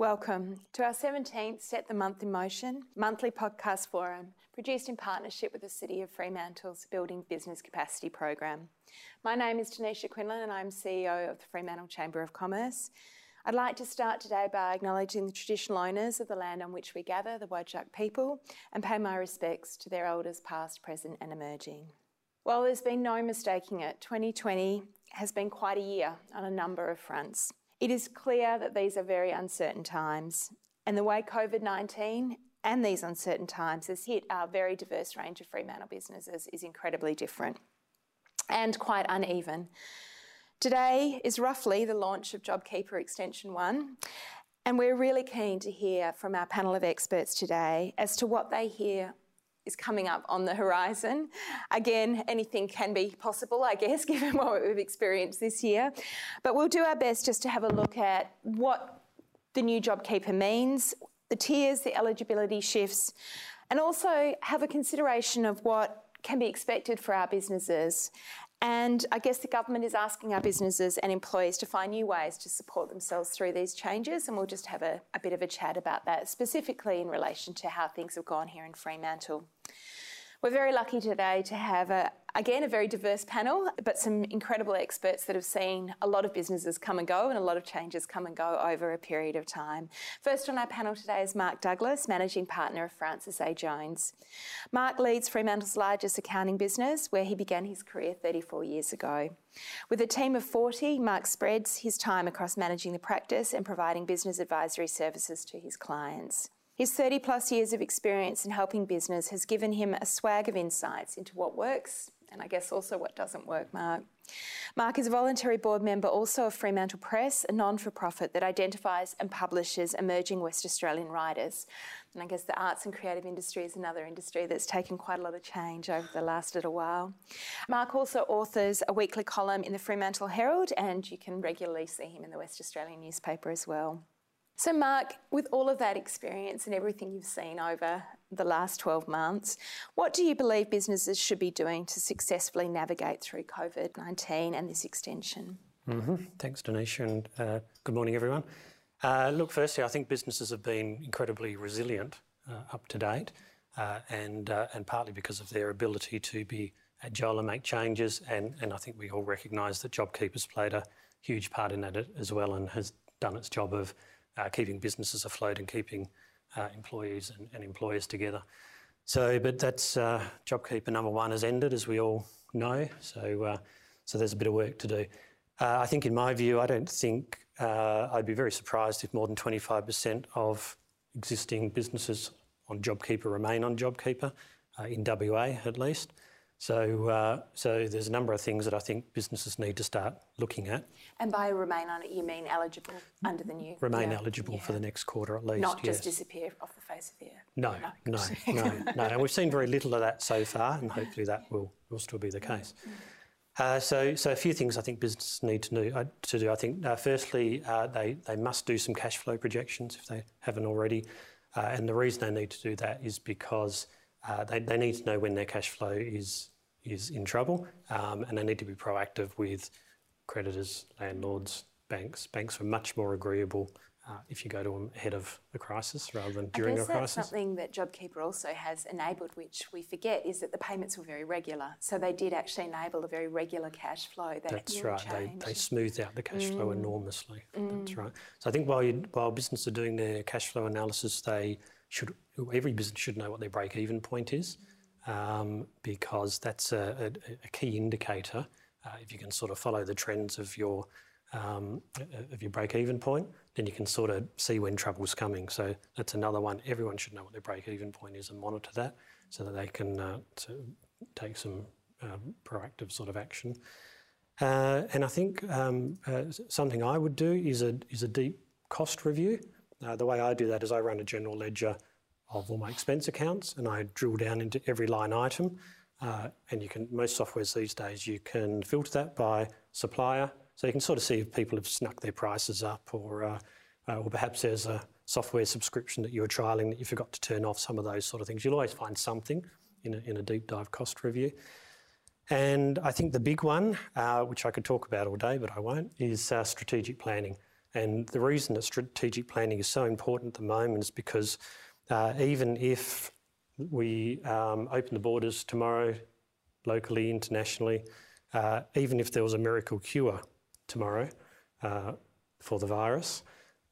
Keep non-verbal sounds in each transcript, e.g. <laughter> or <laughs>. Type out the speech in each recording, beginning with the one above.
Welcome to our 17th Set the Month in Motion monthly podcast forum, produced in partnership with the City of Fremantle's Building Business Capacity Program. My name is Tanisha Quinlan and I'm CEO of the Fremantle Chamber of Commerce. I'd like to start today by acknowledging the traditional owners of the land on which we gather, the Whadjuk people, and pay my respects to their elders past, present, and emerging. While there's been no mistaking it, 2020 has been quite a year on a number of fronts. It is clear that these are very uncertain times, and the way COVID 19 and these uncertain times has hit our very diverse range of Fremantle businesses is incredibly different and quite uneven. Today is roughly the launch of JobKeeper Extension 1, and we're really keen to hear from our panel of experts today as to what they hear is coming up on the horizon. Again, anything can be possible, I guess, <laughs> given what we've experienced this year. But we'll do our best just to have a look at what the new JobKeeper means, the tiers, the eligibility shifts, and also have a consideration of what can be expected for our businesses and I guess the government is asking our businesses and employees to find new ways to support themselves through these changes. And we'll just have a, a bit of a chat about that, specifically in relation to how things have gone here in Fremantle. We're very lucky today to have, a, again, a very diverse panel, but some incredible experts that have seen a lot of businesses come and go and a lot of changes come and go over a period of time. First on our panel today is Mark Douglas, Managing Partner of Francis A. Jones. Mark leads Fremantle's largest accounting business, where he began his career 34 years ago. With a team of 40, Mark spreads his time across managing the practice and providing business advisory services to his clients. His 30 plus years of experience in helping business has given him a swag of insights into what works and I guess also what doesn't work, Mark. Mark is a voluntary board member also of Fremantle Press, a non for profit that identifies and publishes emerging West Australian writers. And I guess the arts and creative industry is another industry that's taken quite a lot of change over the last little while. Mark also authors a weekly column in the Fremantle Herald, and you can regularly see him in the West Australian newspaper as well. So, Mark, with all of that experience and everything you've seen over the last 12 months, what do you believe businesses should be doing to successfully navigate through COVID 19 and this extension? Mm-hmm. Thanks, Tanisha, and uh, good morning, everyone. Uh, look, firstly, I think businesses have been incredibly resilient uh, up to date, uh, and, uh, and partly because of their ability to be agile and make changes. And, and I think we all recognise that JobKeeper's played a huge part in that as well and has done its job of keeping businesses afloat and keeping uh, employees and, and, employers together. So, but that's uh, JobKeeper number one has ended, as we all know. So, uh, so there's a bit of work to do. Uh, I think, in my view, I don't think uh, I'd be very surprised if more than 25% of existing businesses on JobKeeper remain on JobKeeper, in WA at least. So, uh, so there's a number of things that I think businesses need to start looking at. And by remain on it, you mean eligible under the new? Remain yeah. eligible yeah. for the next quarter at least. Not yes. just disappear off the face of the earth. No, no, no, no, <laughs> no. And we've seen very little of that so far, and hopefully that will, will still be the case. Uh, so, so a few things I think businesses need to do. Uh, to do. I think uh, firstly uh, they they must do some cash flow projections if they haven't already, uh, and the reason they need to do that is because uh, they, they need to know when their cash flow is is in trouble, um, and they need to be proactive with creditors, landlords, banks. Banks are much more agreeable uh, if you go to them ahead of a crisis rather than during a crisis. That's something that JobKeeper also has enabled, which we forget, is that the payments were very regular. So they did actually enable a very regular cash flow. That that's right. They, they smoothed out the cash mm. flow enormously. Mm. That's right. So I think while you, while businesses are doing their cash flow analysis, they should every business should know what their break even point is. Um, because that's a, a, a key indicator. Uh, if you can sort of follow the trends of your um, of your break-even point, then you can sort of see when trouble's coming. So that's another one. Everyone should know what their break-even point is and monitor that, so that they can uh, take some um, proactive sort of action. Uh, and I think um, uh, something I would do is a is a deep cost review. Uh, the way I do that is I run a general ledger of all my expense accounts and I drill down into every line item. Uh, and you can most softwares these days you can filter that by supplier, so you can sort of see if people have snuck their prices up, or uh, uh, or perhaps there's a software subscription that you were trialing that you forgot to turn off. Some of those sort of things. You'll always find something in a, in a deep dive cost review. And I think the big one, uh, which I could talk about all day, but I won't, is uh, strategic planning. And the reason that strategic planning is so important at the moment is because uh, even if we um, open the borders tomorrow, locally, internationally, uh, even if there was a miracle cure tomorrow uh, for the virus,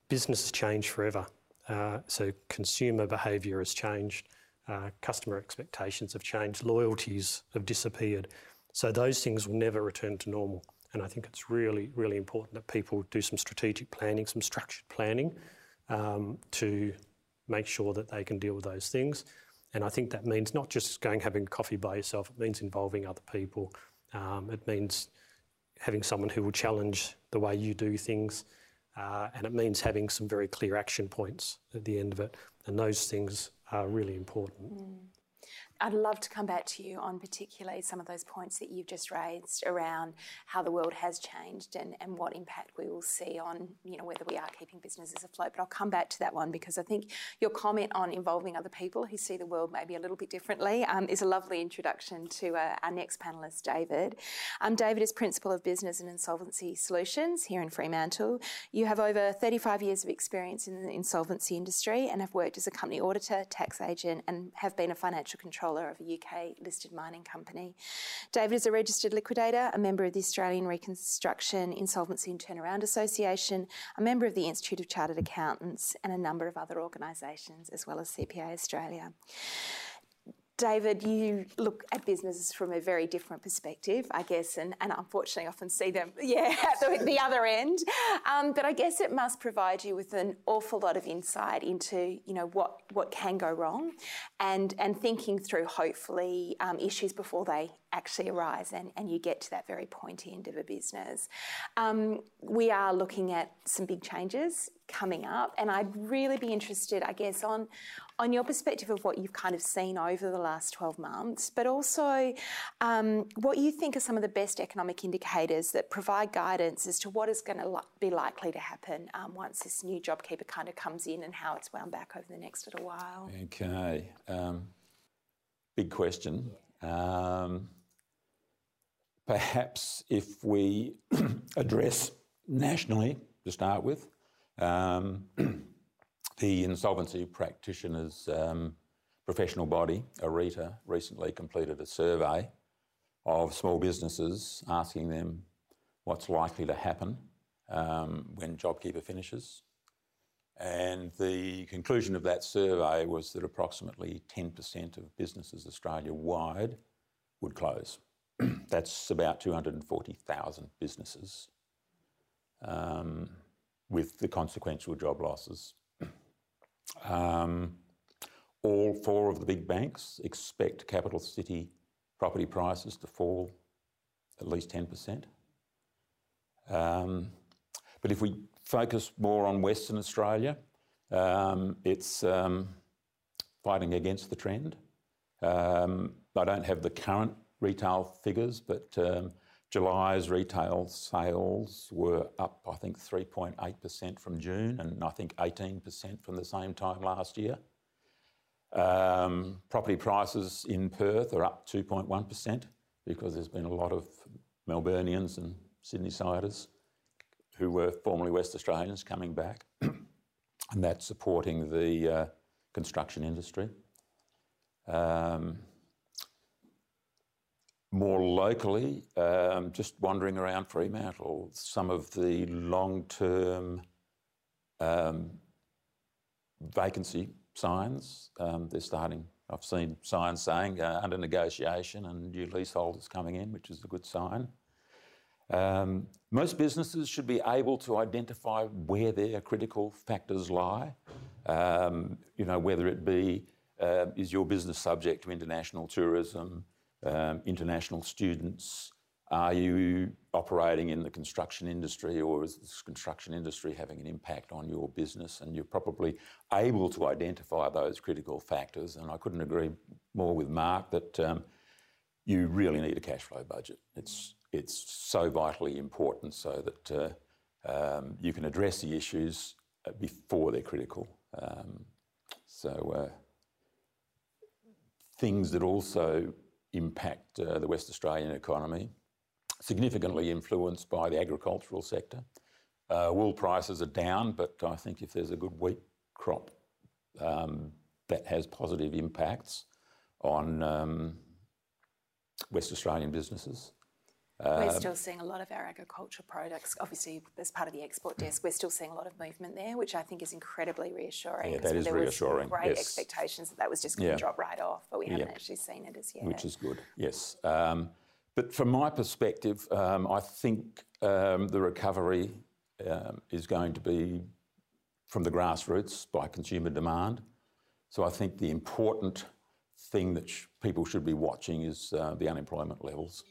business has changed forever. Uh, so consumer behaviour has changed, uh, customer expectations have changed, loyalties have disappeared. So those things will never return to normal. And I think it's really, really important that people do some strategic planning, some structured planning um, to make sure that they can deal with those things. And I think that means not just going having coffee by yourself, it means involving other people. Um, it means having someone who will challenge the way you do things. Uh, and it means having some very clear action points at the end of it. And those things are really important. Mm. I'd love to come back to you on particularly some of those points that you've just raised around how the world has changed and, and what impact we will see on, you know, whether we are keeping businesses afloat. But I'll come back to that one because I think your comment on involving other people who see the world maybe a little bit differently um, is a lovely introduction to uh, our next panellist, David. Um, David is Principal of Business and Insolvency Solutions here in Fremantle. You have over 35 years of experience in the insolvency industry and have worked as a company auditor, tax agent, and have been a financial controller controller of a UK listed mining company. David is a registered liquidator, a member of the Australian Reconstruction, Insolvency and Turnaround Association, a member of the Institute of Chartered Accountants, and a number of other organisations, as well as CPA Australia. David, you look at businesses from a very different perspective, I guess, and, and unfortunately often see them, <laughs> yeah, at the, the other end. Um, but I guess it must provide you with an awful lot of insight into, you know, what, what can go wrong and, and thinking through, hopefully, um, issues before they actually arise and, and you get to that very pointy end of a business. Um, we are looking at some big changes coming up and I'd really be interested, I guess, on on your perspective of what you've kind of seen over the last 12 months, but also um, what you think are some of the best economic indicators that provide guidance as to what is going to li- be likely to happen um, once this new JobKeeper kind of comes in and how it's wound back over the next little while. Okay. Um, big question. Um, perhaps if we <clears throat> address nationally to start with, um, <clears throat> the Insolvency Practitioners um, Professional Body, ARITA, recently completed a survey of small businesses asking them what's likely to happen um, when JobKeeper finishes. And the conclusion of that survey was that approximately 10% of businesses Australia wide would close. <clears throat> That's about 240,000 businesses um, with the consequential job losses um, all four of the big banks expect capital city property prices to fall at least 10%. Um, but if we focus more on Western Australia, um, it's um, fighting against the trend. Um, I don't have the current retail figures, but um, July's retail sales were up, I think, 3.8% from June and I think 18% from the same time last year. Um, property prices in Perth are up 2.1% because there's been a lot of Melburnians and Sydney siders who were formerly West Australians coming back, <clears throat> and that's supporting the uh, construction industry. Um, more locally, um, just wandering around Fremantle, some of the long term um, vacancy signs, um, they're starting. I've seen signs saying uh, under negotiation and new leaseholders coming in, which is a good sign. Um, most businesses should be able to identify where their critical factors lie. Um, you know, whether it be uh, is your business subject to international tourism, um, international students? Are you operating in the construction industry or is the construction industry having an impact on your business? And you're probably able to identify those critical factors. And I couldn't agree more with Mark that um, you really need a cash flow budget. It's, it's so vitally important so that uh, um, you can address the issues uh, before they're critical. Um, so, uh, things that also impact uh, the West Australian economy, significantly influenced by the agricultural sector. Uh, wool prices are down, but I think if there's a good wheat crop, um, that has positive impacts on um, West Australian businesses. We're still seeing a lot of our agricultural products, obviously, as part of the export Mm. desk, we're still seeing a lot of movement there, which I think is incredibly reassuring. Yeah, that is there reassuring, Was great yes. expectations that that was just going to Yeah. drop right off, but we haven't Yeah. actually seen it as yet. which is good, yes. Um, but from my perspective, um, I think um, the recovery um, is going to be from the grassroots by consumer demand. So I think the important thing that sh- people should be watching is uh, the unemployment levels.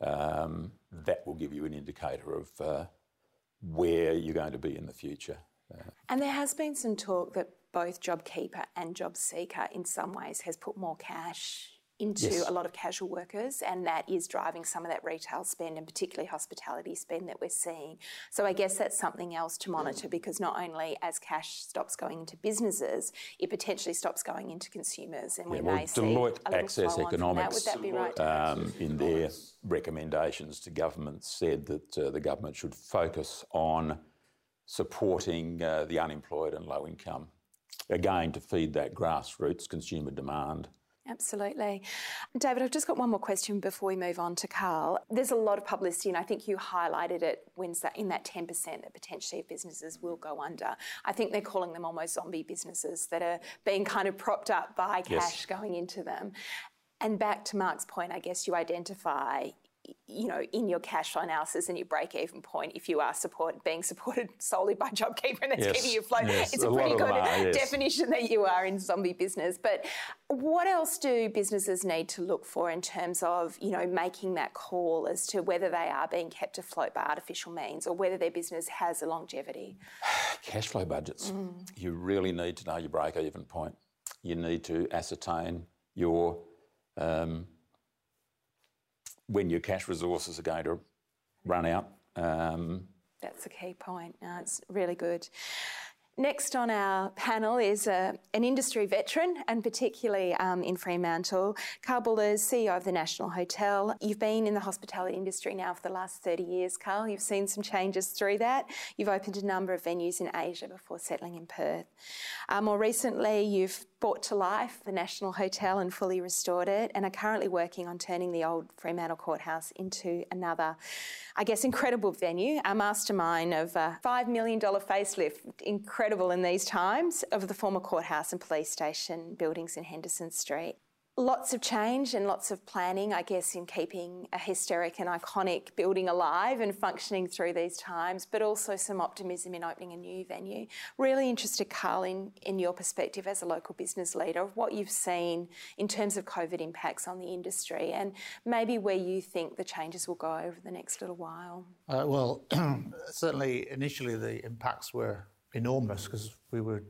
Um, that will give you an indicator of uh, where you're going to be in the future. And there has been some talk that both JobKeeper and JobSeeker, in some ways, has put more cash into Yes. a lot of casual workers, and that is driving some of that retail spend and particularly hospitality spend that we're seeing. So I guess that's something else to monitor because not only as cash stops going into businesses, it potentially stops going into consumers, and we well, may see Deloitte a little Access on that. Would that be right? um, in their recommendations to government said that uh, the government should focus on supporting uh, the unemployed and low income, again to feed that grassroots consumer demand. Absolutely. David, I've just got one more question before we move on to Carl. There's a lot of publicity, and I think you highlighted it when in that 10% that potentially businesses will go under. I think they're calling them almost zombie businesses that are being kind of propped up by Yes. cash going into them. And back to Mark's point, I guess you identify you know, in your cash flow analysis and your break-even point, if you are support, being supported <laughs> solely by JobKeeper and that's Yes, keeping you afloat, yes, it's a a pretty good are, yes. definition that you are in zombie business. But what else do businesses need to look for in terms of, you know, making that call as to whether they are being kept afloat by artificial means or whether their business has a longevity? <sighs> Cash flow budgets. You really need to know your break even point. You need to ascertain your um, when your cash resources are going to run out. Um, That's a key point. No, it's really good. Next on our panel is uh, an industry veteran, and particularly um, in Fremantle, Carl Bullers, CEO of the National Hotel. You've been in the hospitality industry now for the last 30 years, Carl. You've seen some changes through that. You've opened a number of venues in Asia before settling in Perth. Uh, more recently, you've brought to life the National Hotel and fully restored it, and are currently working on turning the old Fremantle Courthouse into another, I guess, incredible venue. A mastermind of a $5 million facelift, incredible in these times, of the former courthouse and police station buildings in Henderson Street. Lots of change and lots of planning, I guess, in keeping a historic and iconic building alive and functioning through these times, but also some optimism in opening a new venue. Really interested, Carl, in, in your perspective as a local business leader of what you've seen in terms of COVID impacts on the industry and maybe where you think the changes will go over the next little while. Uh, well, <clears throat> certainly initially the impacts were enormous because we were,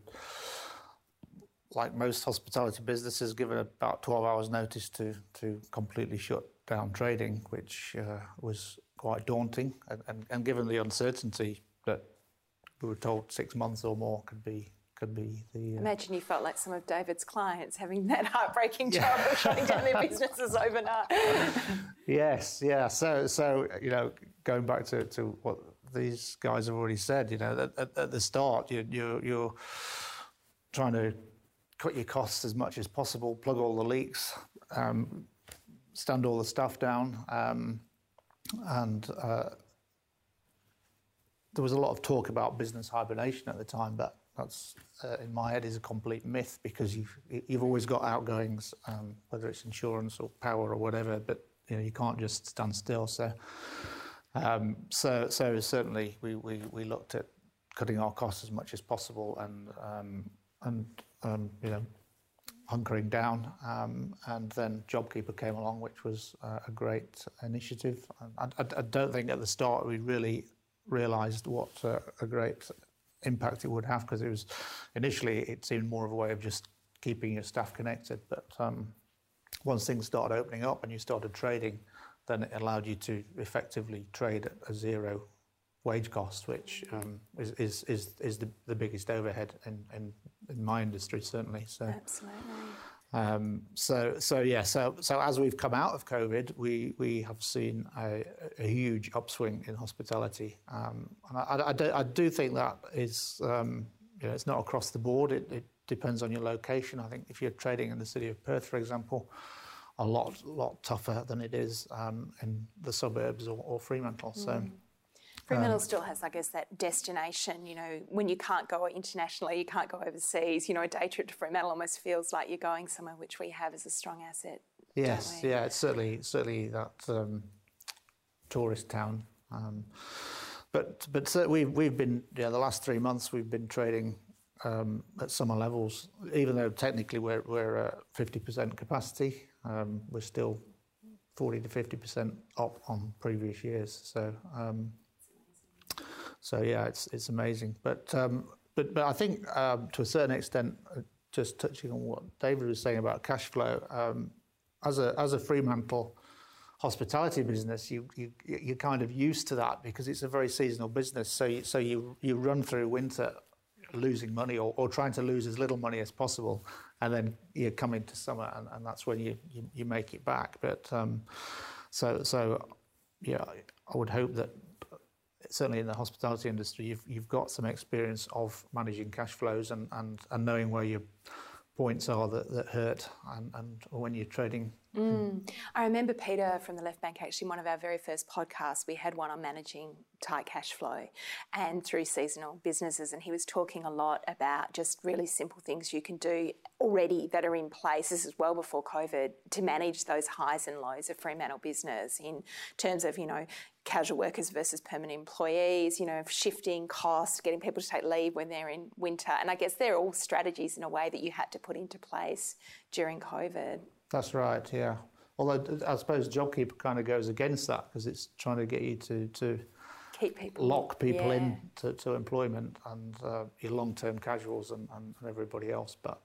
like most hospitality businesses, given about 12 hours notice to, to completely shut down trading, which uh, was quite daunting. And, and, and given the uncertainty that we were told six months or more could be could be the uh, Imagine you felt like some of David's clients having that heartbreaking job of shutting down their <laughs> businesses overnight. Yes, yeah. So, so you know, going back to, to what these guys have already said, you know, at, at, at the start, you, you, you're trying to cut your costs as much as possible, plug all the leaks, um, stand all the stuff down, um, and uh, there was a lot of talk about business hibernation at the time, but that's uh, in my head is a complete myth because you've you've always got outgoings, um, whether it's insurance or power or whatever, but you know you can't just stand still. So, um, so so certainly we, we, we looked at cutting our costs as much as possible and um, and um, you know hunkering down, um, and then JobKeeper came along, which was uh, a great initiative. I, I, I don't think at the start we really realised what uh, a great impact it would have because it was initially it seemed more of a way of just keeping your staff connected, but um, once things started opening up and you started trading, then it allowed you to effectively trade at a zero wage costs, which um, is, is, is, is the, the biggest overhead in, in, in my industry, certainly. So, Absolutely. Um, so, so yeah, so so as we've come out of COVID, we we have seen a, a huge upswing in hospitality, um, and I, I, do, I, do, think that is um, you know it's not across the board. It, it, depends on your location. I think if you're trading in the city of Perth, for example, a lot lot tougher than it is um, in the suburbs or, or Fremantle. Mm. Fremantle um, still has, I guess, that destination. You know, when you can't go internationally, you can't go overseas. You know, a day trip to Fremantle almost feels like you're going somewhere, which we have as a strong asset. Yes, yeah, it's certainly certainly that um, tourist town. Um, but but so we've we've been yeah the last three months we've been trading um, at summer levels, even though technically we're we're at fifty percent capacity. Um, we're still 40 to 50 percent up on previous years. So um, so yeah, it's it's amazing. But um, but but I think um, to a certain extent, uh, just touching on what David was saying about cash flow, um, as a as a Fremantle hospitality business, you you you're kind of used to that because it's a very seasonal business. So you, so you you run through winter losing money or, or trying to lose as little money as possible, and then you come into summer and, and that's when you, you, you make it back. But um, so so yeah, I would hope that certainly in the hospitality industry, you've, you've got some experience of managing cash flows and, and, and knowing where your points are that, that hurt and, and when you're trading. Mm. I remember Peter from the Left Bank, actually, one of our very first podcasts, we had one on managing tight cash flow and through seasonal businesses. And he was talking a lot about just really simple things you can do already that are in place. This is well before COVID to manage those highs and lows of Fremantle business in terms of, you know, casual workers versus permanent employees, you know, shifting costs, getting people to take leave when they're in winter. And I guess they're all strategies in a way that you had to put into place during COVID. That's right, yeah. Although I suppose JobKeeper kind of goes against that because it's trying to get you to, to keep people lock people yeah. in to, to employment and uh, your long-term casuals and, and, everybody else. But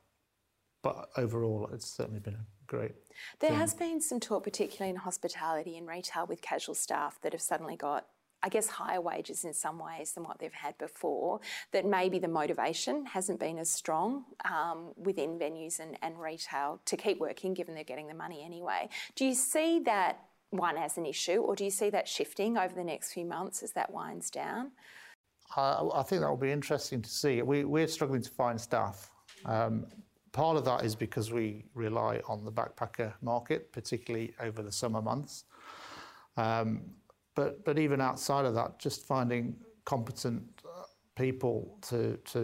but overall, it's certainly been a great. There thing. has been some talk, particularly in hospitality and retail, with casual staff that have suddenly got I guess, higher wages in some ways than what they've had before, that maybe the motivation hasn't been as strong um, within venues and, and retail to keep working given they're getting the money anyway. Do you see that one as an issue, or do you see that shifting over the next few months as that winds down? Uh, I think that will be interesting to see. We, we're struggling to find staff. Um, part of that is because we rely on the backpacker market, particularly over the summer months. Um, but, but even outside of that, just finding competent uh, people to, to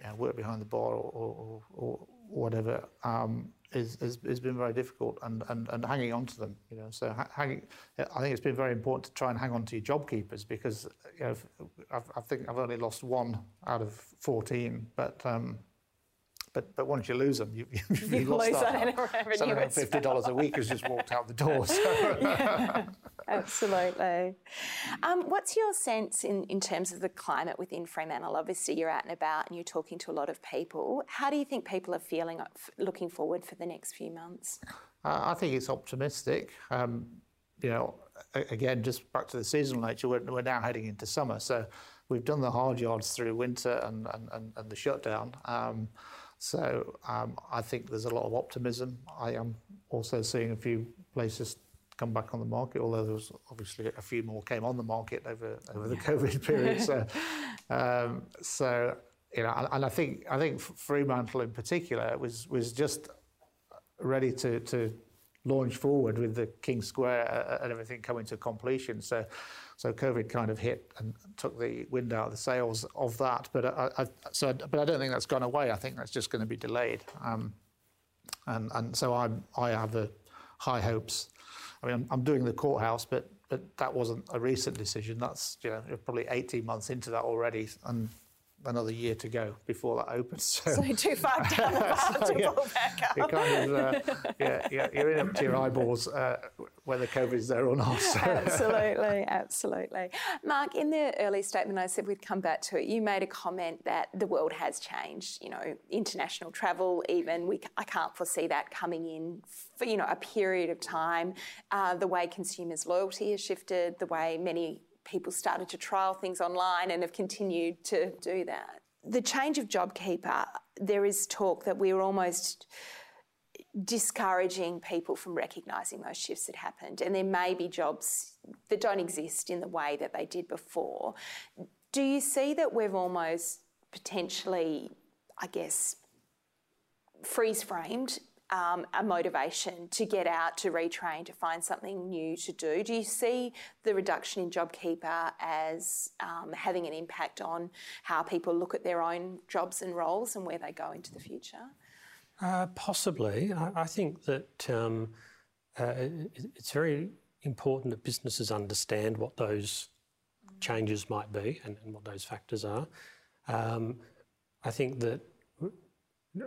you know, work behind the bar or, or, or whatever um, is, is, has been very difficult and, and, and hanging on to them. You know, so hanging, I think it's been very important to try and hang on to your job keepers because you know, I've, I think I've only lost one out of 14, but um, but but once you lose them, you, <laughs> you, you lost that. fifty dollars a week has just walked out the door. So. <laughs> yeah, absolutely. Um, what's your sense in, in terms of the climate within Fremantle? Obviously, you're out and about and you're talking to a lot of people. How do you think people are feeling looking forward for the next few months? Uh, I think it's optimistic. Um, you know, again, just back to the seasonal nature, we're, we're now heading into summer, so we've done the hard yards through winter and, and, and, and the shutdown. Um, so um, I think there's a lot of optimism. I am also seeing a few places come back on the market, although there was obviously a few more came on the market over over the COVID <laughs> period. So, um, so you know, and, and, I think I think Fremantle in particular was was just ready to to launch forward with the King Square uh, and everything coming to completion. So so COVID kind of hit and took the wind out of the sails of that. But I, I so, but I don't think that's gone away. I think that's just going to be delayed. Um, and and so I I have the high hopes. I mean, I'm, doing the courthouse, but but that wasn't a recent decision. That's you know probably 18 months into that already, and another year to go before that opens. So, so too far down the path so, to yeah, pull back up. You're kind of, uh, yeah, yeah, you're in up to your eyeballs uh, whether COVID's there or not. So. <laughs> absolutely, absolutely. Mark, in the early statement I said we'd come back to it, you made a comment that the world has changed, you know, international travel even, we, I can't foresee that coming in for, you know, a period of time. Uh, the way consumers' loyalty has shifted, the way many people started to trial things online and have continued to do that. The change of JobKeeper, there is talk that we're almost discouraging people from recognising those shifts that happened. And there may be jobs that don't exist in the way that they did before. Do you see that we've almost potentially, I guess, freeze framed um, a motivation to get out, to retrain, to find something new to do? Do you see the reduction in JobKeeper as um, having an impact on how people look at their own jobs and roles and where they go into the future? Uh, possibly. I, I, think that um, uh, it, it's very important that businesses understand what those changes might be and, and what those factors are. Um, I think that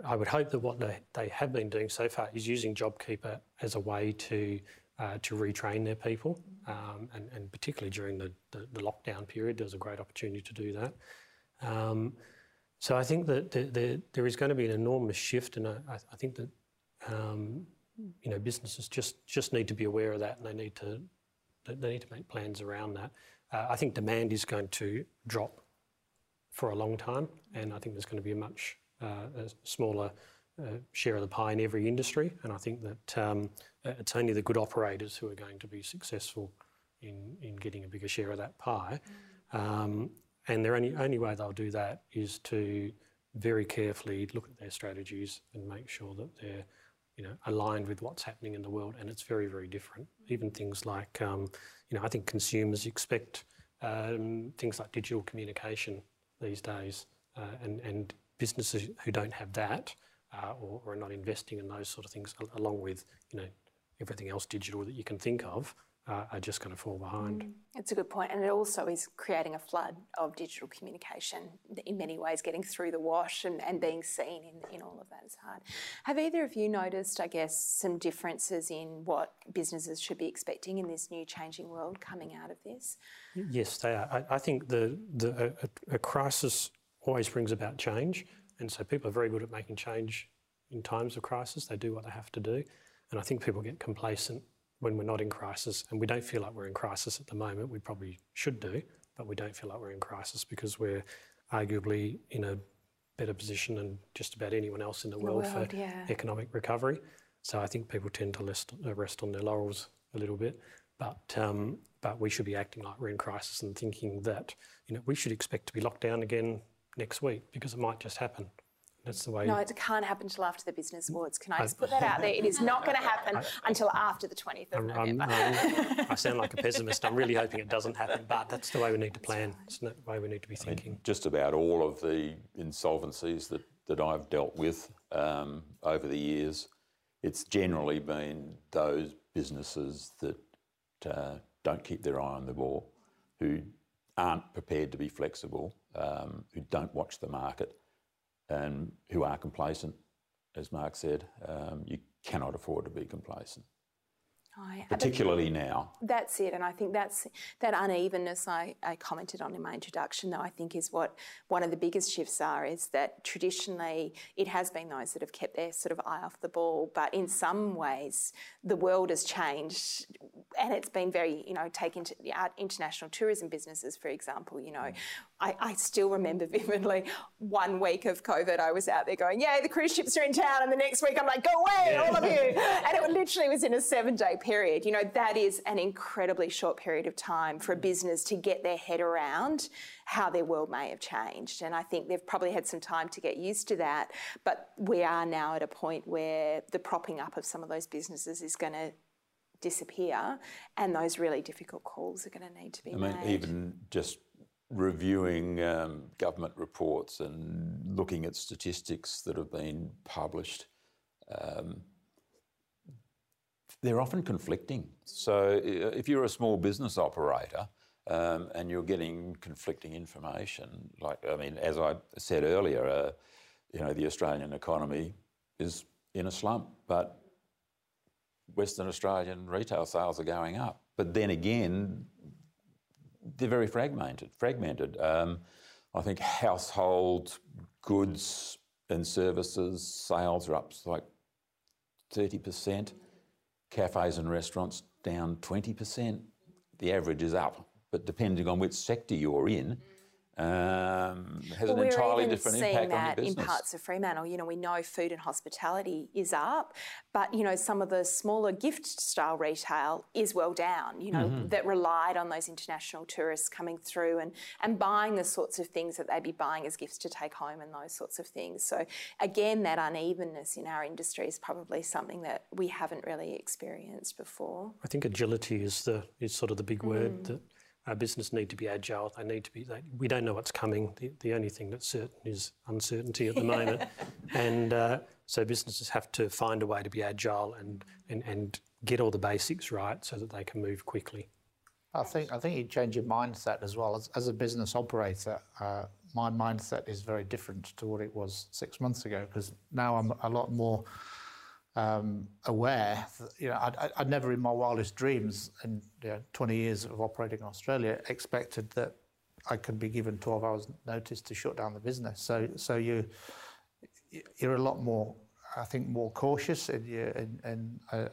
I would hope that what they, they have been doing so far is using JobKeeper as a way to uh, to retrain their people, um, and, and, particularly during the, the, the, lockdown period, there was a great opportunity to do that. Um, so I think that the, the, there is going to be an enormous shift, and I, I think that um, you know businesses just just need to be aware of that, and they need to they need to make plans around that. Uh, I think demand is going to drop for a long time, and I think there's going to be a much a smaller uh, share of the pie in every industry. And I think that um, it's only the good operators who are going to be successful in, in getting a bigger share of that pie. Um, and the only, only way they'll do that is to very carefully look at their strategies and make sure that they're you know, aligned with what's happening in the world, and it's very, very different. Even things like, um, you know, I think consumers expect um, things like digital communication these days, uh, and and businesses who don't have that uh, or, or, are not investing in those sort of things, along with you know everything else digital that you can think of, uh, are just going to fall behind. Mm, it's a good point, and it also is creating a flood of digital communication in many ways, getting through the wash and, and being seen in, in all of that is hard. Have either of you noticed, I guess, some differences in what businesses should be expecting in this new changing world coming out of this? Yes, they are. I, I think the, the a, a crisis always brings about change. And so people are very good at making change in times of crisis. They do what they have to do. And I think people get complacent when we're not in crisis and we don't feel like we're in crisis at the moment. We probably should do, but we don't feel like we're in crisis because we're arguably in a better position than just about anyone else in the, world, world, for yeah. economic recovery. So I think people tend to rest, rest on their laurels a little bit. But um, but we should be acting like we're in crisis and thinking that you know we should expect to be locked down again next week because it might just happen. That's the way. No, it can't happen until after the business awards. Can I just put that out there? It is not going <laughs> to happen I, until after the 20th of I'm, November. I'm, i sound like a <laughs> pessimist. I'm really hoping it doesn't happen, but that's the way we need to plan. It's the way we need to be thinking. I mean, just about all of the insolvencies that, that I've dealt with um, over the years, it's generally been those businesses that uh, don't keep their eye on the ball, who aren't prepared to be flexible, um, who don't watch the market, and who are complacent, as Mark said. Um, you cannot afford to be complacent. I, particularly now. That's it, and I think that's that unevenness I, I, commented on in my introduction. Though I think is what one of the biggest shifts are is that traditionally it has been those that have kept their sort of eye off the ball, but in some ways the world has changed, and it's been very you know taken to international tourism businesses, for example. You know, mm. I, I, still remember <laughs> vividly one week of COVID. I was out there going, "Yay, the cruise ships are in town," and the next week I'm like, "Go away, yeah. all of you!" <laughs> and it literally was in a seven day period. You know, that is an incredibly short period of time for a mm. business to get their head around how their world may have changed. And I think they've probably had some time to get used to that. But we are now at a point where the propping up of some of those businesses is going to disappear, and those really difficult calls are going to need to be I mean, made. Even just reviewing um, government reports and looking at statistics that have been published. Um, they're often conflicting. So if you're a small business operator um, and you're getting conflicting information, like I mean, as I said earlier, uh, you know, the Australian economy is in a slump, but Western Australian retail sales are going up. But then again, they're very fragmented. Fragmented. Um, I think household goods and services sales are up like thirty percent cafes and restaurants down 20%. The average is up, but depending on which sector you're in, um, has Well, an we're entirely even different seeing impact on your that business. in parts of Fremantle. You know, we know food and hospitality is up, but you know, some of the smaller gift style retail is well down. You know, Mm-hmm. that relied on those international tourists coming through and and buying the sorts of things that they'd be buying as gifts to take home and those sorts of things. So again, that unevenness in our industry is probably something that we haven't really experienced before. I think agility is the is sort of the big Mm. word that our business need to be agile. They need to be. They, we don't know what's coming. The, the only thing that's certain is uncertainty at the moment, <laughs> and uh, so businesses have to find a way to be agile and, and and get all the basics right so that they can move quickly. I think I think you change your mindset as well. As, as a business operator, uh, my mindset is very different to what it was six months ago because now I'm a lot more um, aware. That, you know, I'd, I'd never in my wildest dreams, in you know, 20 years of operating in Australia, expected that I could be given 12 hours notice to shut down the business. So, so you you're a lot more, I think, more cautious in, in, in uh,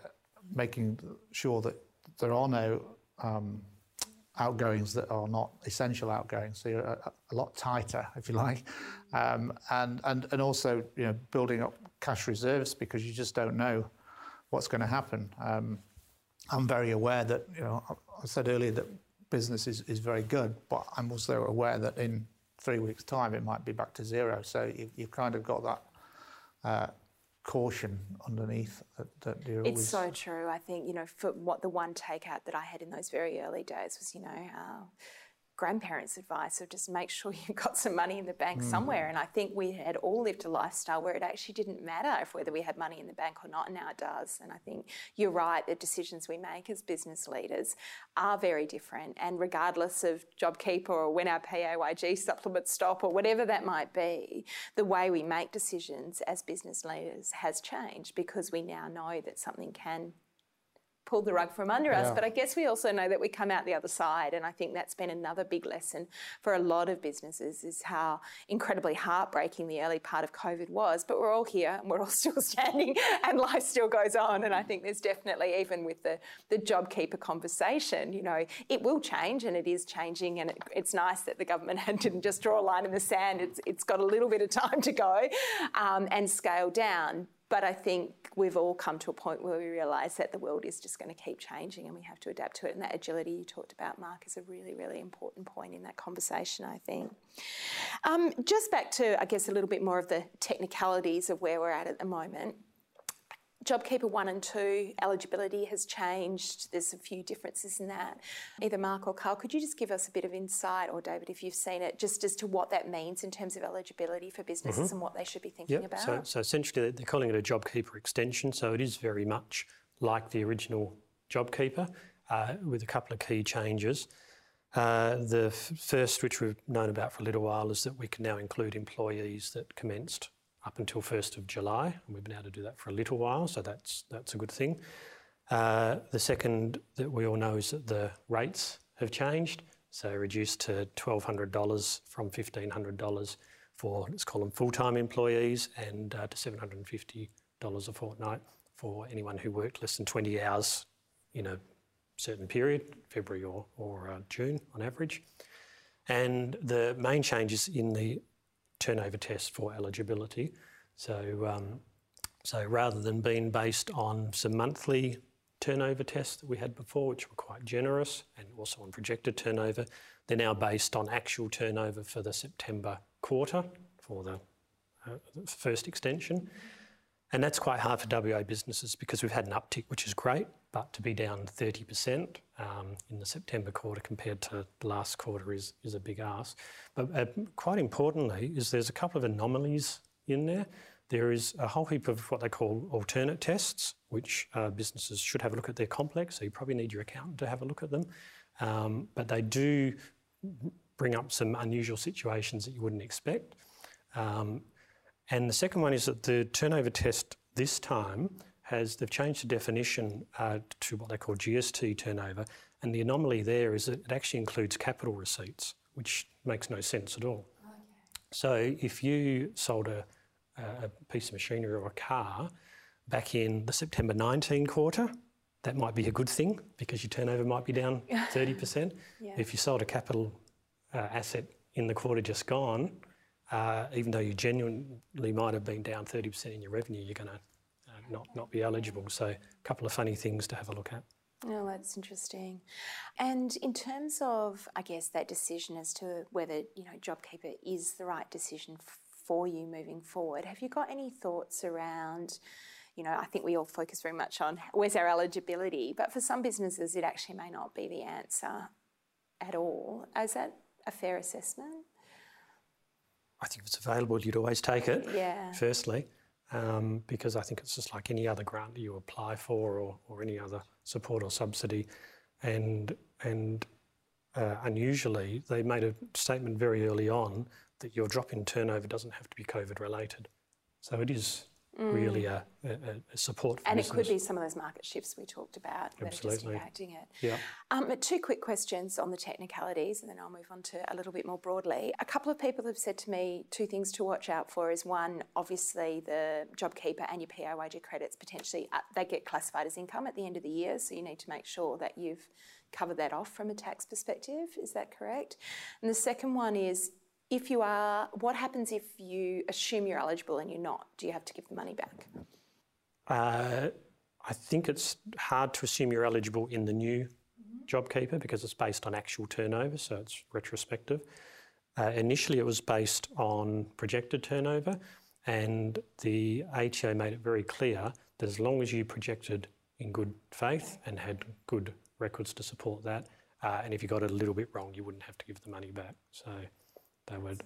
making sure that there are no um, outgoings that are not essential outgoings. So you're a, a lot tighter, if you like, um, and and and also you know building up cash reserves because you just don't know what's going to happen. Um, I'm very aware that you know I, said earlier that business is, is very good, but I'm also aware that in three weeks' time it might be back to zero. So you, you've kind of got that. Uh, caution underneath that, that you're It's always so true. I think, you know, for what the one takeout that I had in those very early days was, you know, our grandparents' advice of just make sure <laughs> you've got some money in the bank mm-hmm. somewhere. And I think we had all lived a lifestyle where it actually didn't matter if whether we had money in the bank or not, and now it does. And I think you're right, the decisions we make as business leaders are very different. And regardless of JobKeeper or when our PAYG supplements stop or whatever that might be, the way we make decisions as business leaders has changed because we now know that something can pull the rug from under us. But I guess we also know that we come out the other side. And I think that's been another big lesson for a lot of businesses is how incredibly heartbreaking the early part of COVID was. But we're all here and we're all <laughs> still standing and life still goes on. And I think there's definitely, even with the, the JobKeeper conversation, you know, it will change and it is changing. And it, it's nice that the government <laughs> didn't just draw a line in the sand. It's, it's got a little bit of time to go um, and scale down. But I think we've all come to a point where we realise that the world is just going to keep changing and we have to adapt to it. And that agility you talked about, Mark, is a really, really important point in that conversation, I think. Um, just back to, I guess, a little bit more of the technicalities of where we're at at the moment. JobKeeper 1 and 2 eligibility has changed. There's a few differences in that. Either Mark or Carl, could you just give us a bit of insight, or David, if you've seen it, just as to what that means in terms of eligibility for businesses and what they should be thinking about? So, so essentially, they're calling it a JobKeeper extension. So it is very much like the original JobKeeper, uh, with a couple of key changes. Uh, the f- first, which we've known about for a little while, is that we can now include employees that commenced up until 1st of July, and we've been able to do that for a little while, so that's that's a good thing. Uh, the second that we all know is that the rates have changed, so reduced to $1,200 from $1,500 for let's call them full-time employees, and uh, to $750 a fortnight for anyone who worked less than 20 hours in a certain period, February or, or uh, June on average. And the main changes in the turnover test for eligibility. So, um, so rather than being based on some monthly turnover tests that we had before, which were quite generous, and also on projected turnover, they're now based on actual turnover for the September quarter for the, uh, the first extension. And that's quite hard for WA businesses because we've had an uptick, which is great, but to be down 30% um, in the September quarter compared to the last quarter is, is a big ask. But uh, quite importantly, is there's a couple of anomalies in there. There is a whole heap of what they call alternate tests, which uh, businesses should have a look at. They're complex, so you probably need your accountant to have a look at them. Um, but they do bring up some unusual situations that you wouldn't expect. Um, and the second one is that the turnover test this time has, they've changed the definition uh, to what they call GST turnover. And the anomaly there is that it actually includes capital receipts, which makes no sense at all. So if you sold a, a piece of machinery or a car back in the September 19 quarter, that might be a good thing because your turnover might be down 30%. <laughs> Yeah. If you sold a capital uh, asset in the quarter just gone, uh, even though you genuinely might have been down 30% in your revenue, you're going to uh, not, not be eligible. So, a couple of funny things to have a look at. Oh, that's interesting. And in terms of, I guess, that decision as to whether, you know, JobKeeper is the right decision for you moving forward, have you got any thoughts around, you know, I think we all focus very much on <laughs> where's our eligibility, but for some businesses, it actually may not be the answer at all. Is that a fair assessment? I think if it's available, you'd always take it. Yeah. Firstly, um, because I think it's just like any other grant you apply for or, or any other support or subsidy, and and uh, unusually they made a statement very early on that your drop in turnover doesn't have to be COVID related. So it is mm. really a, a, a, support And business. it could be some of those market shifts we talked about Absolutely. that are just impacting it. Yeah. Um, two quick questions on the technicalities and then I'll move on to a little bit more broadly. A couple of people have said to me two things to watch out for is one, obviously the JobKeeper and your PAYG credits potentially, uh, they get classified as income at the end of the year, so you need to make sure that you've covered that off from a tax perspective. Is that correct? And the second one is if you are, what happens if you assume you're eligible and you're not? Do you have to give the money back? Uh, I think it's hard to assume you're eligible in the new mm-hmm. JobKeeper because it's based on actual turnover, so it's retrospective. Uh, initially, it was based on projected turnover, and the ATO made it very clear that as long as you projected in good faith and had good records to support that, uh, and if you got it a little bit wrong, you wouldn't have to give the money back. So they would,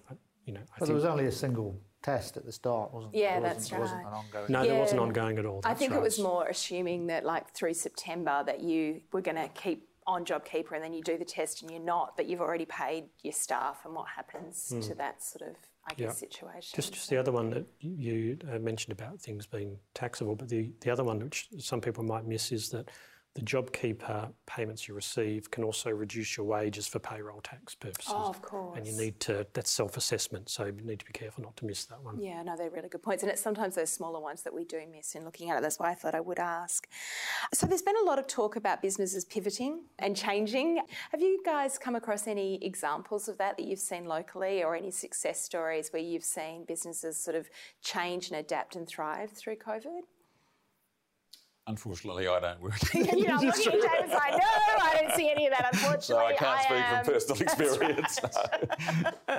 you know. I but there was only a single test at the start, wasn't yeah, there? Yeah, that's right. wasn't an ongoing. No, yeah. there wasn't ongoing at all. I think right. it was more assuming that, like through September, that you were going to keep on JobKeeper and then you do the test and you're not, but you've already paid your staff, and what happens mm. to that sort of, I guess, situation. Just, just the other one that you uh, mentioned about things being taxable, but the, the other one which some people might miss is that the JobKeeper payments you receive can also reduce your wages for payroll tax purposes. Oh, of course. And you need to, that's self assessment, so you need to be careful not to miss that one. Yeah, no, they're really good points. And it's sometimes those smaller ones that we do miss in looking at it. That's why I thought I would ask. So there's been a lot of talk about businesses pivoting and changing. Have you guys come across any examples of that that you've seen locally or any success stories where you've seen businesses sort of change and adapt and thrive through COVID? Unfortunately, I don't work. you know, I'm looking at James like, no, I don't see any of that. Unfortunately, so I can't I speak am... from personal experience.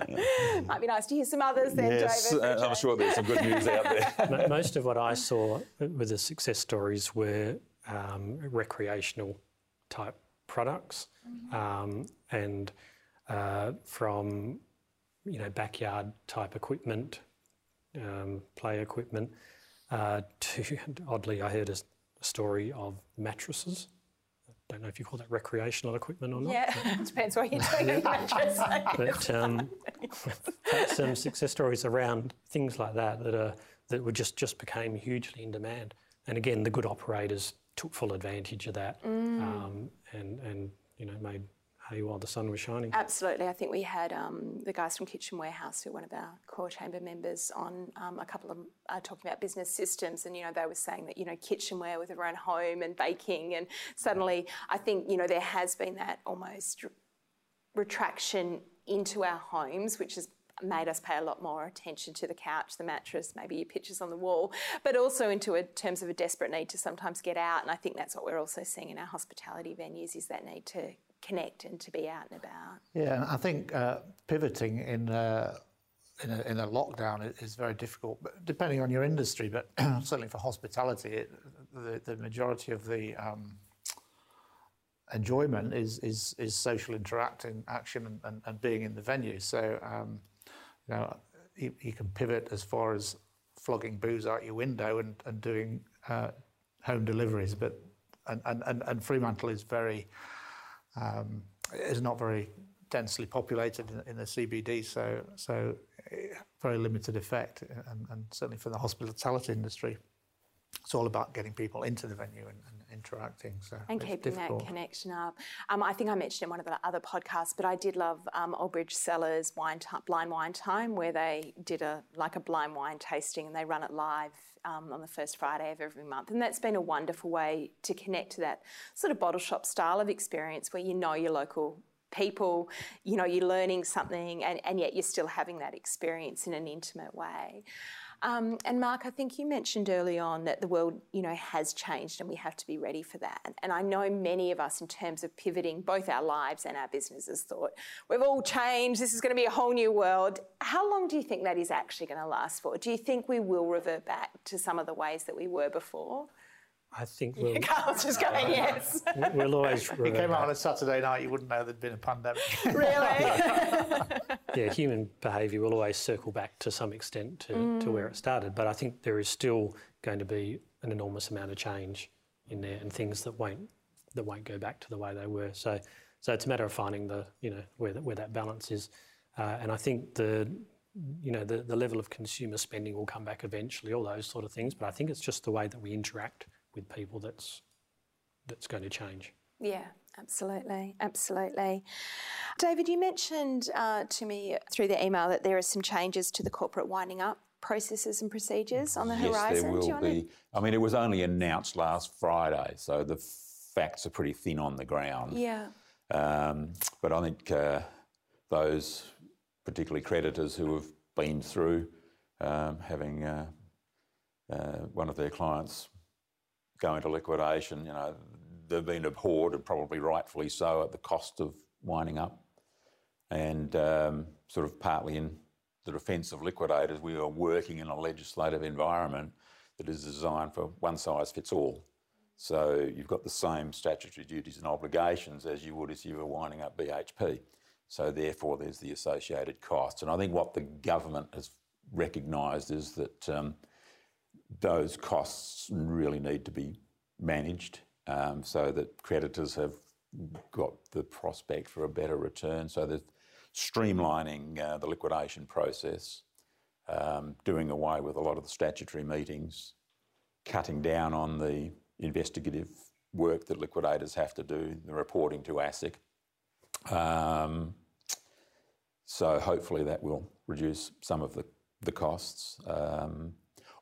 No. <laughs> Might be nice to hear some others then, yes, David. Uh, I'm sure there's some good news out there. <laughs> Most of what I saw with the success stories were um, recreational type products, mm-hmm. um, and uh, from you know backyard type equipment, um, play equipment. Uh, <laughs> to oddly, I heard a story of mattresses. I don't know if you call that recreational equipment or not. Yeah, it <laughs> depends what you're doing with mattress. but um, some success stories around things like that that are that were just just became hugely in demand. And again, the good operators took full advantage of that mm. um, and and you know made hay while the sun was shining. Absolutely. I think we had um, the guys from Kitchen Warehouse, who are one of our core chamber members, on um, a couple of uh, talking about business systems, and you know they were saying that you know kitchenware with own home and baking, and suddenly I think you know there has been that almost retraction into our homes, which has made us pay a lot more attention to the couch, the mattress, maybe your pictures on the wall, but also into a, terms of a desperate need to sometimes get out. And I think that's what we're also seeing in our hospitality venues is that need to connect and to be out and about. Yeah, I think uh, pivoting in uh, in, a, in a lockdown is very difficult, but depending on your industry. But <clears throat> certainly for hospitality, it, the, the majority of the um, enjoyment is, is is social interacting action and, and, and being in the venue. So um, you know you, you, can pivot as far as flogging booze out your window and, and doing uh, home deliveries, but and, and, and Fremantle is very um, is not very densely populated in, in, the CBD, so so very limited effect, and, and, certainly for the hospitality industry, it's all about getting people into the venue and, and interacting. So and keeping difficult. that connection up. Um, I think I mentioned in one of the other podcasts, but I did love um, Old Bridge Cellars wine t- blind wine time, where they did a like a blind wine tasting, and they run it live um, on the first Friday of every month. And that's been a wonderful way to connect to that sort of bottle shop style of experience where you know your local people, you know, you're learning something and, and yet you're still having that experience in an intimate way. Um, and Mark, I think you mentioned early on that the world, you know, has changed and we have to be ready for that. And I know many of us, in terms of pivoting both our lives and our businesses, thought we've all changed. This is going to be a whole new world. How long do you think that is actually going to last for? Do you think we will revert back to some of the ways that we were before? I think <laughs> we'll. Carl's just going, yes. We'll always. If you came out on a Saturday night, you wouldn't know there'd been a pandemic. really? <laughs> <laughs> yeah, human behaviour will always circle back to some extent to, mm. to where it started. But I think there is still going to be an enormous amount of change in there and things that won't that won't go back to the way they were. So, so it's a matter of finding the you know where that, where that balance is. Uh, and I think the you know the, the level of consumer spending will come back eventually, all those sort of things. But I think it's just the way that we interact with people that's that's going to change. Yeah, absolutely, absolutely. David, you mentioned uh, to me through the email that there are some changes to the corporate winding up processes and procedures on the yes, horizon. there will be. To... I mean, it was only announced last Friday, so the facts are pretty thin on the ground. Yeah. Um, but I think uh, those, particularly creditors who have been through um, having uh, uh one of their clients go into liquidation, you know, they've been abhorred and probably rightfully so at the cost of winding up. And um, sort of partly in the defence of liquidators, we are working in a legislative environment that is designed for one size fits all. So you've got the same statutory duties and obligations as you would if you were winding up BHP. So therefore, there's the associated costs. And I think what the government has recognised is that um, those costs really need to be managed um, so that creditors have got the prospect for a better return. So they're streamlining uh, the liquidation process, um, doing away with a lot of the statutory meetings, cutting down on the investigative work that liquidators have to do, the reporting to ASIC. Um, so hopefully that will reduce some of the, the costs. Um,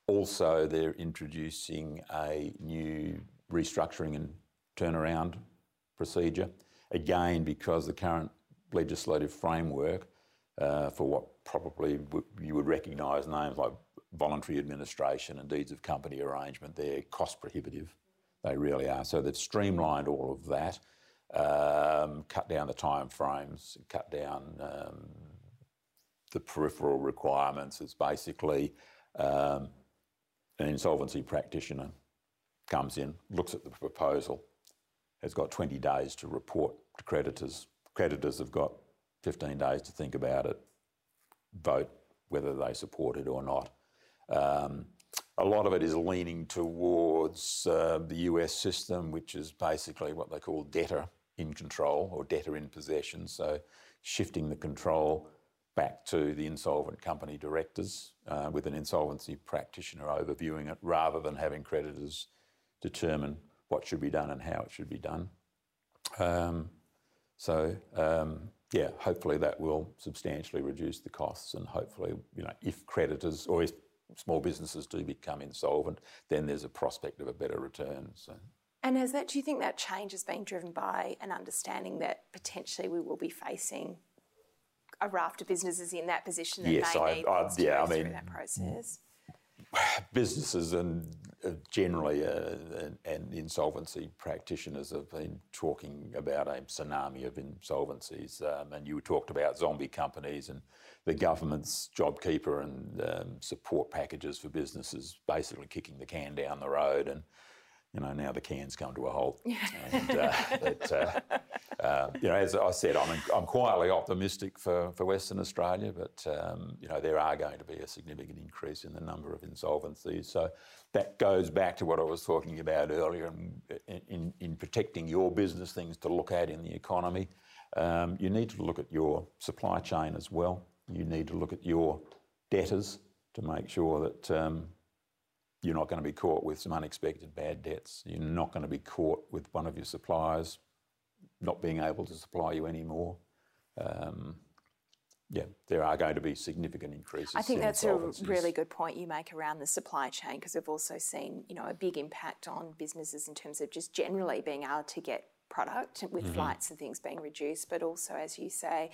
also, they're introducing a new restructuring and turnaround procedure. Again, because the current legislative framework uh, for what probably you would recognise names like voluntary administration and deeds of company arrangement, they're cost prohibitive. They really are. So they've streamlined all of that, um, cut down the time frames, cut down um, the peripheral requirements. It's basically um, an insolvency practitioner comes in, looks at the proposal, has got 20 days to report to creditors. Creditors have got 15 days to think about it, vote whether they support it or not. Um, a lot of it is leaning towards uh, the US system, which is basically what they call debtor in control or debtor in possession. So shifting the control back to the insolvent company directors uh, with an insolvency practitioner overviewing it rather than having creditors determine what should be done and how it should be done. Um, so, um, yeah, hopefully that will substantially reduce the costs and hopefully, you know, if creditors or if small businesses do become insolvent, then there's a prospect of a better return. So. And has that, do you think that change has been driven by an understanding that potentially we will be facing a raft of businesses in that position that yes, may I, need I, yeah, I mean, through that process? <sighs> Businesses and uh, generally uh, and, insolvency practitioners have been talking about a tsunami of insolvencies, um, and you talked about zombie companies and the government's JobKeeper and um, support packages for businesses, basically kicking the can down the road and you know, now the can's come to a halt. and, uh, but, uh, uh, you know, as I said, I'm, I'm quietly optimistic for, for Western Australia, but, um, you know, there are going to be a significant increase in the number of insolvencies. So that goes back to what I was talking about earlier in, in, in protecting your business, things to look at in the economy. Um, you need to look at your supply chain as well. You need to look at your debtors to make sure that um, you're not going to be caught with some unexpected bad debts. You're not going to be caught with one of your suppliers not being able to supply you anymore. Um, yeah, there are going to be significant increases. I think that's a really good point you make around the supply chain because we've also seen, you know, a big impact on businesses in terms of just generally being able to get product with flights and things being reduced, but also, as you say,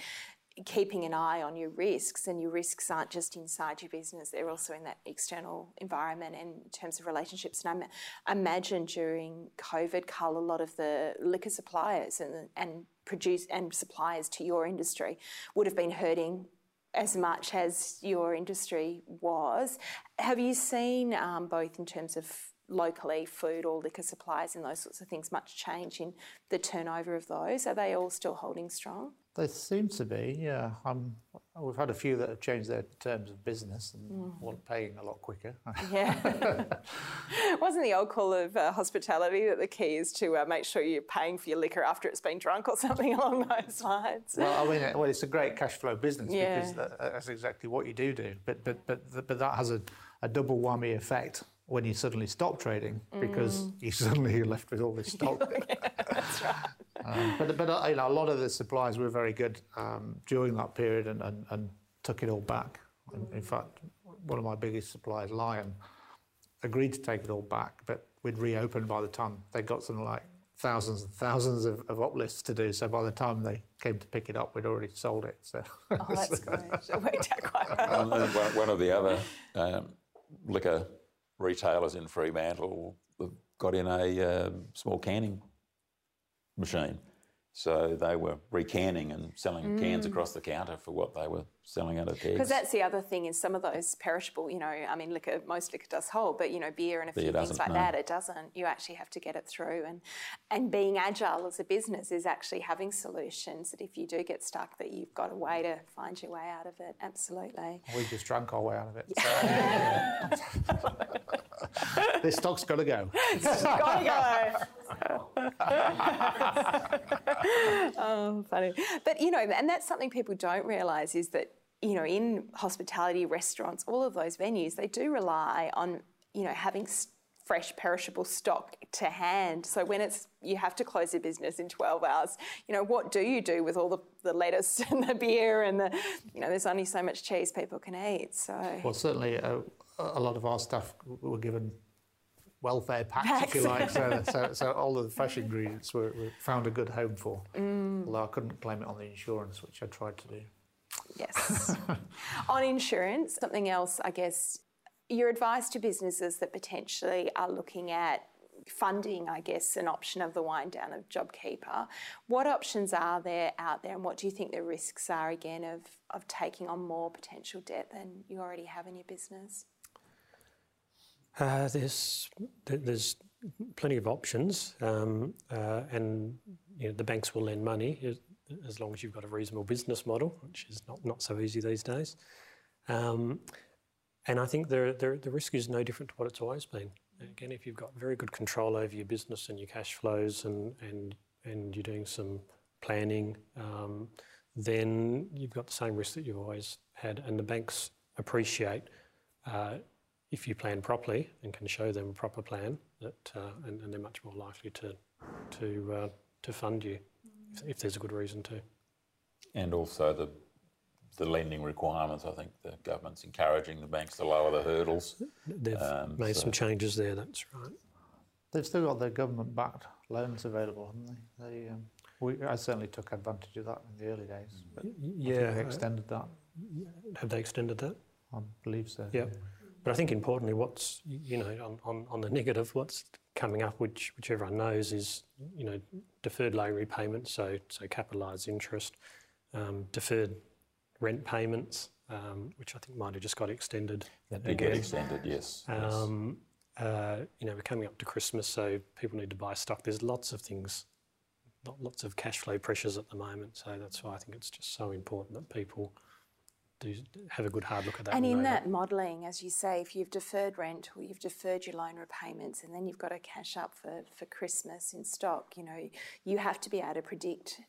keeping an eye on your risks and your risks aren't just inside your business they're also in that external environment and in terms of relationships. And I imagine during covid Carl a lot of the liquor suppliers and and produce and suppliers to your industry would have been hurting as much as your industry was. Have you seen um, both in terms of locally food or liquor suppliers and those sorts of things much change in the turnover of those? Are they all still holding strong They seem to be, yeah. Um, we've had a few that have changed their terms of business and want paying a lot quicker. Yeah. <laughs> Wasn't the old call of uh, hospitality that the key is to uh, make sure you're paying for your liquor after it's been drunk or something <laughs> along those lines? well, I mean, well, it's a great cash flow business Yeah. because that, that's exactly what you do do. But but but but that has a, a double whammy effect when you suddenly stop trading because you <laughs> suddenly you're left with all this stock. That's right. Um, but but uh, you know, a lot of the suppliers were very good um, during that period and, and, and took it all back. In, in fact, one of my biggest suppliers, Lion, agreed to take it all back, but we'd reopened by the time they got something like thousands and thousands of, of uplifts to do. So by the time they came to pick it up, we'd already sold it. So Oh, that's <laughs> good. It worked out quite well. One, one of the other um, liquor retailers in Fremantle got in a uh, small canning machine. So they were recanning and selling mm. cans across the counter for what they were selling out of kegs. Because that's the other thing is some of those perishable, you know, I mean, liquor, most liquor does hold, but, you know, beer and a few things like no. that, it doesn't. You actually have to get it through. And, and being agile as a business is actually having solutions that if you do get stuck, that you've got a way to find your way out of it. Absolutely. we just drunk our way out of it. <laughs> <laughs> this stock's got to go. It's Gotta go. Oh, funny. But you know, and that's something people don't realise is that you know, in hospitality, restaurants, all of those venues, they do rely on you know having fresh perishable stock to hand. So when it's you have to close your business in 12 hours, you know, what do you do with all the, the lettuce <laughs> and the beer and the you know, there's only so much cheese people can eat. So Well, certainly uh, a lot of our staff were given welfare packs, if you like. So, <laughs> so, so all of the fresh ingredients were, were found a good home for. Mm. Although I couldn't claim it on the insurance, which I tried to do. Yes. <laughs> On insurance, something else, I guess, your advice to businesses that potentially are looking at funding, I guess, an option of the wind down of JobKeeper. What options are there out there, and what do you think the risks are again of, of taking on more potential debt than you already have in your business? Uh, there's there's plenty of options, um, uh, and you know, the banks will lend money as, long as you've got a reasonable business model, which is not, not so easy these days. Um, and I think the, the the risk is no different to what it's always been. Again, if you've got very good control over your business and your cash flows, and and and you're doing some planning, um, then you've got the same risk that you've always had, and the banks appreciate uh, if you plan properly and can show them a proper plan, that uh, and, and they're much more likely to to uh, to fund you if, if there's a good reason to. and also the the lending requirements. I think the government's encouraging the banks to lower the hurdles. They've Um, made so- some changes there. That's right. They've still got their government-backed loans available, haven't they? they um, we, I certainly took advantage of that in the early days. But I think Yeah, they extended that. have they extended that? I believe so. Yeah. But I think importantly, what's you know on, on, on the negative, what's coming up, which which everyone knows, is you know deferred loan repayments, so so capitalised interest, um, deferred rent payments, um, which I think might have just got extended. That did get extended, yes. yes. Um, uh, you know, we're coming up to Christmas, so people need to buy stock. There's lots of things, lots of cash flow pressures at the moment. So that's why I think it's just so important that people do have a good hard look at that. And in that modelling, as you say, if you've deferred rent or you've deferred your loan repayments and then you've got to cash up for, for Christmas in stock, you know, you have to be able to predict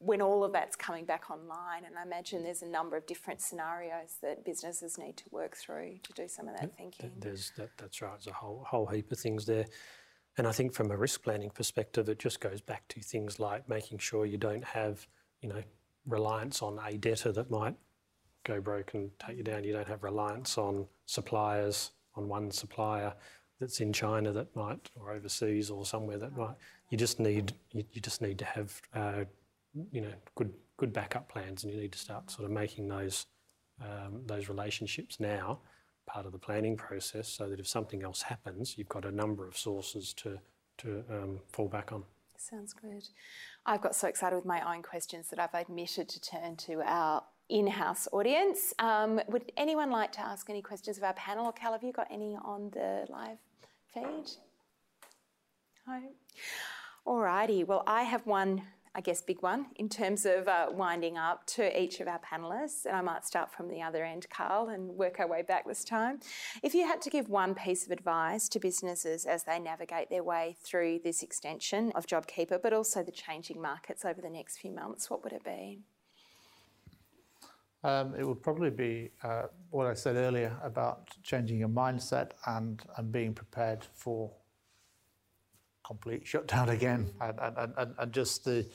when all of that's coming back online. And I imagine there's a number of different scenarios that businesses need to work through to do some of that thinking. There's that, that's right. There's a whole whole heap of things there, and I think from a risk planning perspective, it just goes back to things like making sure you don't have you know reliance on a debtor that might go broke and take you down. You don't have reliance on suppliers on one supplier that's in China that might or overseas or somewhere that might you just need you, you just need to have uh, you know good good backup plans, and you need to start sort of making those um, those relationships now part of the planning process, so that if something else happens, you've got a number of sources to to um, fall back on. Sounds good. I've got so excited with my own questions that I've admitted to turn to our in-house audience. Um, would anyone like to ask any questions of our panel? Or Cal, have you got any on the live feed? No. Alrighty. Well, I have one I guess, big one in terms of uh, winding up to each of our panellists. And I might start from the other end, Carl, and work our way back this time. If you had to give one piece of advice to businesses as they navigate their way through this extension of JobKeeper, but also the changing markets over the next few months, what would it be? Um, it would probably be uh, what I said earlier about changing your mindset and, and being prepared for complete shutdown again, and, and, and, and just the.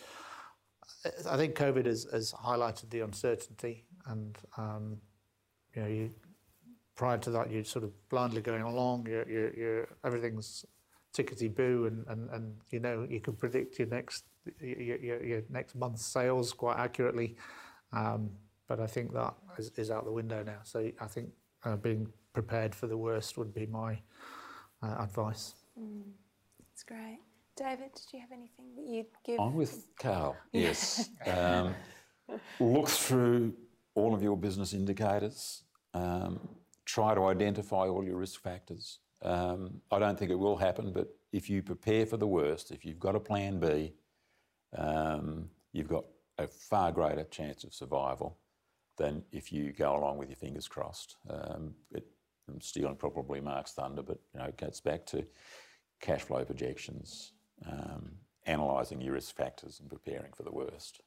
I think COVID has, has highlighted the uncertainty, and um, you know, you, prior to that, you're sort of blindly going along. You're, you're, you're everything's tickety boo, and, and, and you know you can predict your next your, your, your next month's sales quite accurately. Um, but I think that is, is, out the window now. So I think uh, being prepared for the worst would be my uh, advice. Mm. That's great. David, did you have anything that you'd give? I'm with Carl, <laughs> yes. um, look through all of your business indicators. Um, try to identify all your risk factors. Um, I don't think it will happen, but if you prepare for the worst, if you've got a plan B, um, you've got a far greater chance of survival than if you go along with your fingers crossed. Um, it, I'm stealing probably Mark's thunder, but you know, it gets back to cash flow projections, um, analysing your risk factors and preparing for the worst.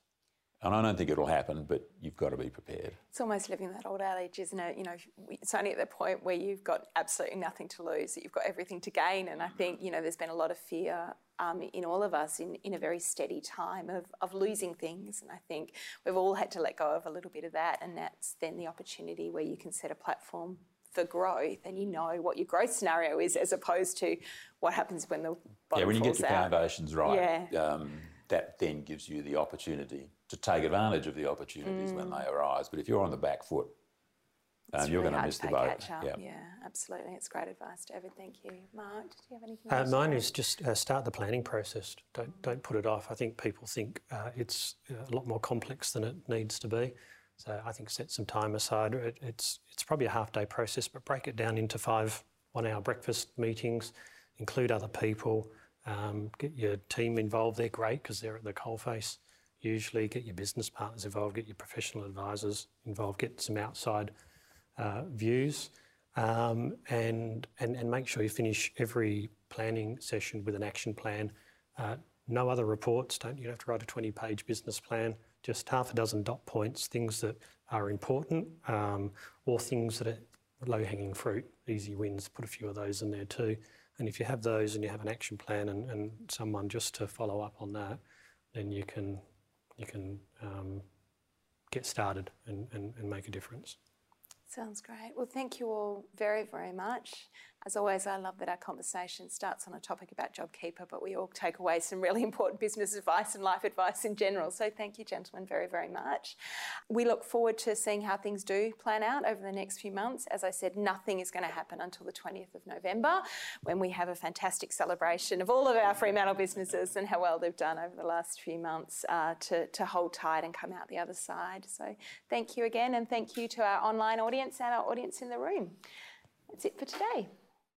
And I don't think it'll happen, but you've got to be prepared. It's almost living that old adage, isn't it? You know, it's only at the point where you've got absolutely nothing to lose that you've got everything to gain. And I think, you know, there's been a lot of fear um, in all of us in, in a very steady time of, of losing things. And I think we've all had to let go of a little bit of that. And that's then the opportunity where you can set a platform for growth and you know what your growth scenario is as opposed to what happens when the yeah when you get your out. foundations right yeah. Um, that then gives you the opportunity to take advantage of the opportunities mm. when they arise but if you're on the back foot um, you're really going to miss the boat. Yeah. yeah, absolutely. It's great advice, David. Thank you. Mark, do you have anything? Uh, mine is just uh, start the planning process. Don't don't put it off. I think people think uh, it's a lot more complex than it needs to be. So I think set some time aside. It, it's it's probably a half day process, but break it down into five one hour breakfast meetings. Include other people. Um, get your team involved. They're great because they're at the coalface. Usually, get your business partners involved. Get your professional advisors involved. Get some outside uh, views. Um, and, and, and make sure you finish every planning session with an action plan. Uh, no other reports. Don't you have to write a 20 page business plan just half a dozen dot points, things that are important um, or things that are low hanging fruit, easy wins. Put a few of those in there too. And if you have those and you have an action plan and, and someone just to follow up on that, then you can you can um, get started and, and, and make a difference. Sounds great. Well, thank you all very, very much. As always, I love that our conversation starts on a topic about JobKeeper, but we all take away some really <laughs> important business advice and life advice in general. So thank you, gentlemen, very, very much. We look forward to seeing how things do plan out over the next few months. As I said, nothing is going to happen until the 20th of November when we have a fantastic celebration of all of our Fremantle businesses and how well they've done over the last few months uh, to, to hold tight and come out the other side. So thank you again, and thank you to our online audience and our audience in the room. That's it for today.